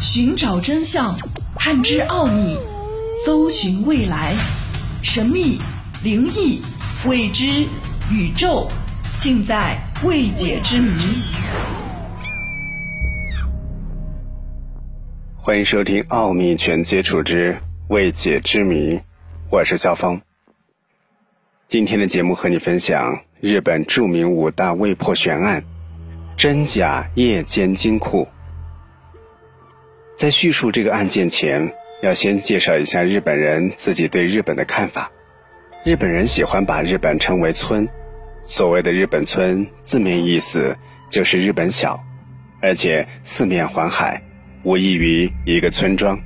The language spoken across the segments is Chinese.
寻找真相，探知奥秘，搜寻未来，神秘、灵异、未知、宇宙，尽在未解之谜。欢迎收听《奥秘全接触之未解之谜》，我是肖峰。今天的节目和你分享日本著名五大未破悬案——真假夜间金库。在叙述这个案件前，要先介绍一下日本人自己对日本的看法。日本人喜欢把日本称为“村”，所谓的日本村，字面意思就是日本小，而且四面环海。无异于一个村庄。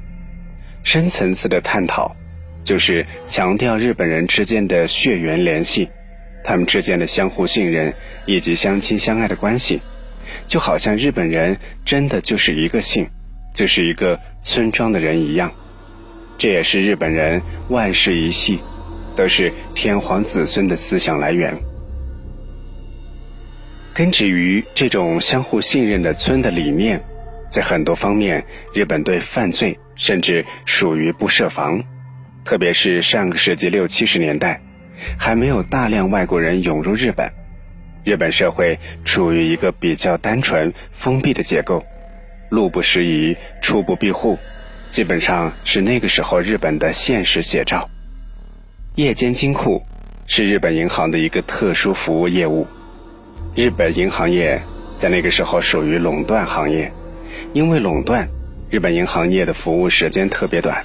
深层次的探讨，就是强调日本人之间的血缘联系，他们之间的相互信任以及相亲相爱的关系，就好像日本人真的就是一个姓，就是一个村庄的人一样。这也是日本人万世一系，都是天皇子孙的思想来源。根植于这种相互信任的村的理念。在很多方面，日本对犯罪甚至属于不设防，特别是上个世纪六七十年代，还没有大量外国人涌入日本，日本社会处于一个比较单纯封闭的结构，路不拾遗，出不闭户，基本上是那个时候日本的现实写照。夜间金库是日本银行的一个特殊服务业务，日本银行业在那个时候属于垄断行业。因为垄断，日本银行业的服务时间特别短，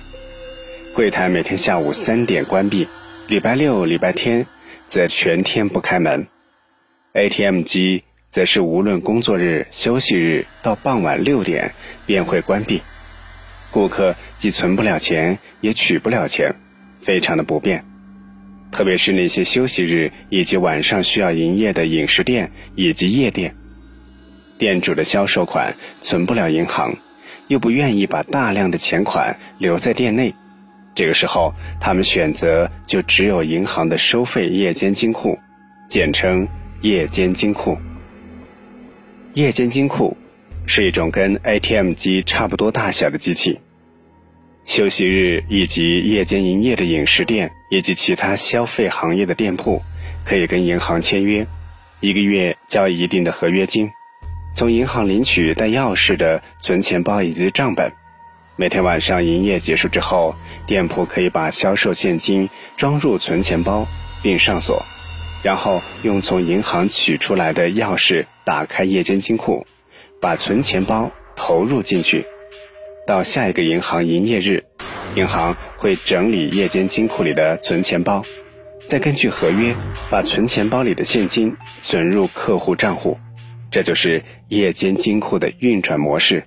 柜台每天下午三点关闭，礼拜六、礼拜天则全天不开门，ATM 机则是无论工作日、休息日到傍晚六点便会关闭，顾客既存不了钱，也取不了钱，非常的不便。特别是那些休息日以及晚上需要营业的饮食店以及夜店。店主的销售款存不了银行，又不愿意把大量的钱款留在店内，这个时候他们选择就只有银行的收费夜间金库，简称夜间金库。夜间金库是一种跟 ATM 机差不多大小的机器，休息日以及夜间营业的饮食店以及其他消费行业的店铺，可以跟银行签约，一个月交一定的合约金。从银行领取带钥匙的存钱包以及账本，每天晚上营业结束之后，店铺可以把销售现金装入存钱包并上锁，然后用从银行取出来的钥匙打开夜间金库，把存钱包投入进去。到下一个银行营业日，银行会整理夜间金库里的存钱包，再根据合约把存钱包里的现金存入客户账户。这就是夜间金库的运转模式。